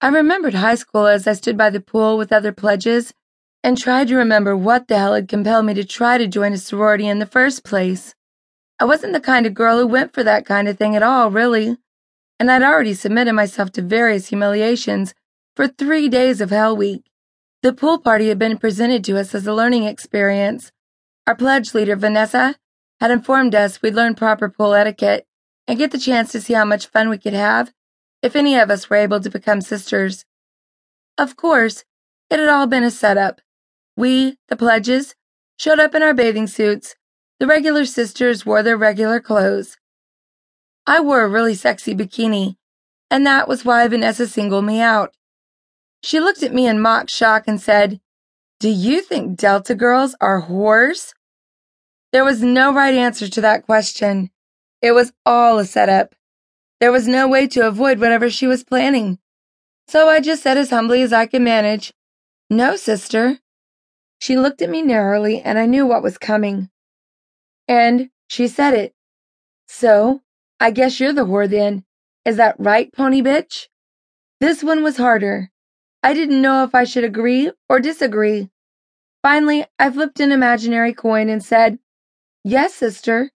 I remembered high school as I stood by the pool with other pledges and tried to remember what the hell had compelled me to try to join a sorority in the first place. I wasn't the kind of girl who went for that kind of thing at all, really, and I'd already submitted myself to various humiliations for three days of Hell Week. The pool party had been presented to us as a learning experience. Our pledge leader, Vanessa, had informed us we'd learn proper pool etiquette and get the chance to see how much fun we could have if any of us were able to become sisters. Of course, it had all been a setup. We, the pledges, showed up in our bathing suits. The regular sisters wore their regular clothes. I wore a really sexy bikini, and that was why Vanessa singled me out. She looked at me in mock shock and said, Do you think Delta girls are whores? There was no right answer to that question. It was all a setup. There was no way to avoid whatever she was planning. So I just said as humbly as I could manage, No, sister. She looked at me narrowly, and I knew what was coming. And she said it. So, I guess you're the whore then. Is that right, pony bitch? This one was harder. I didn't know if I should agree or disagree. Finally, I flipped an imaginary coin and said, Yes, sister.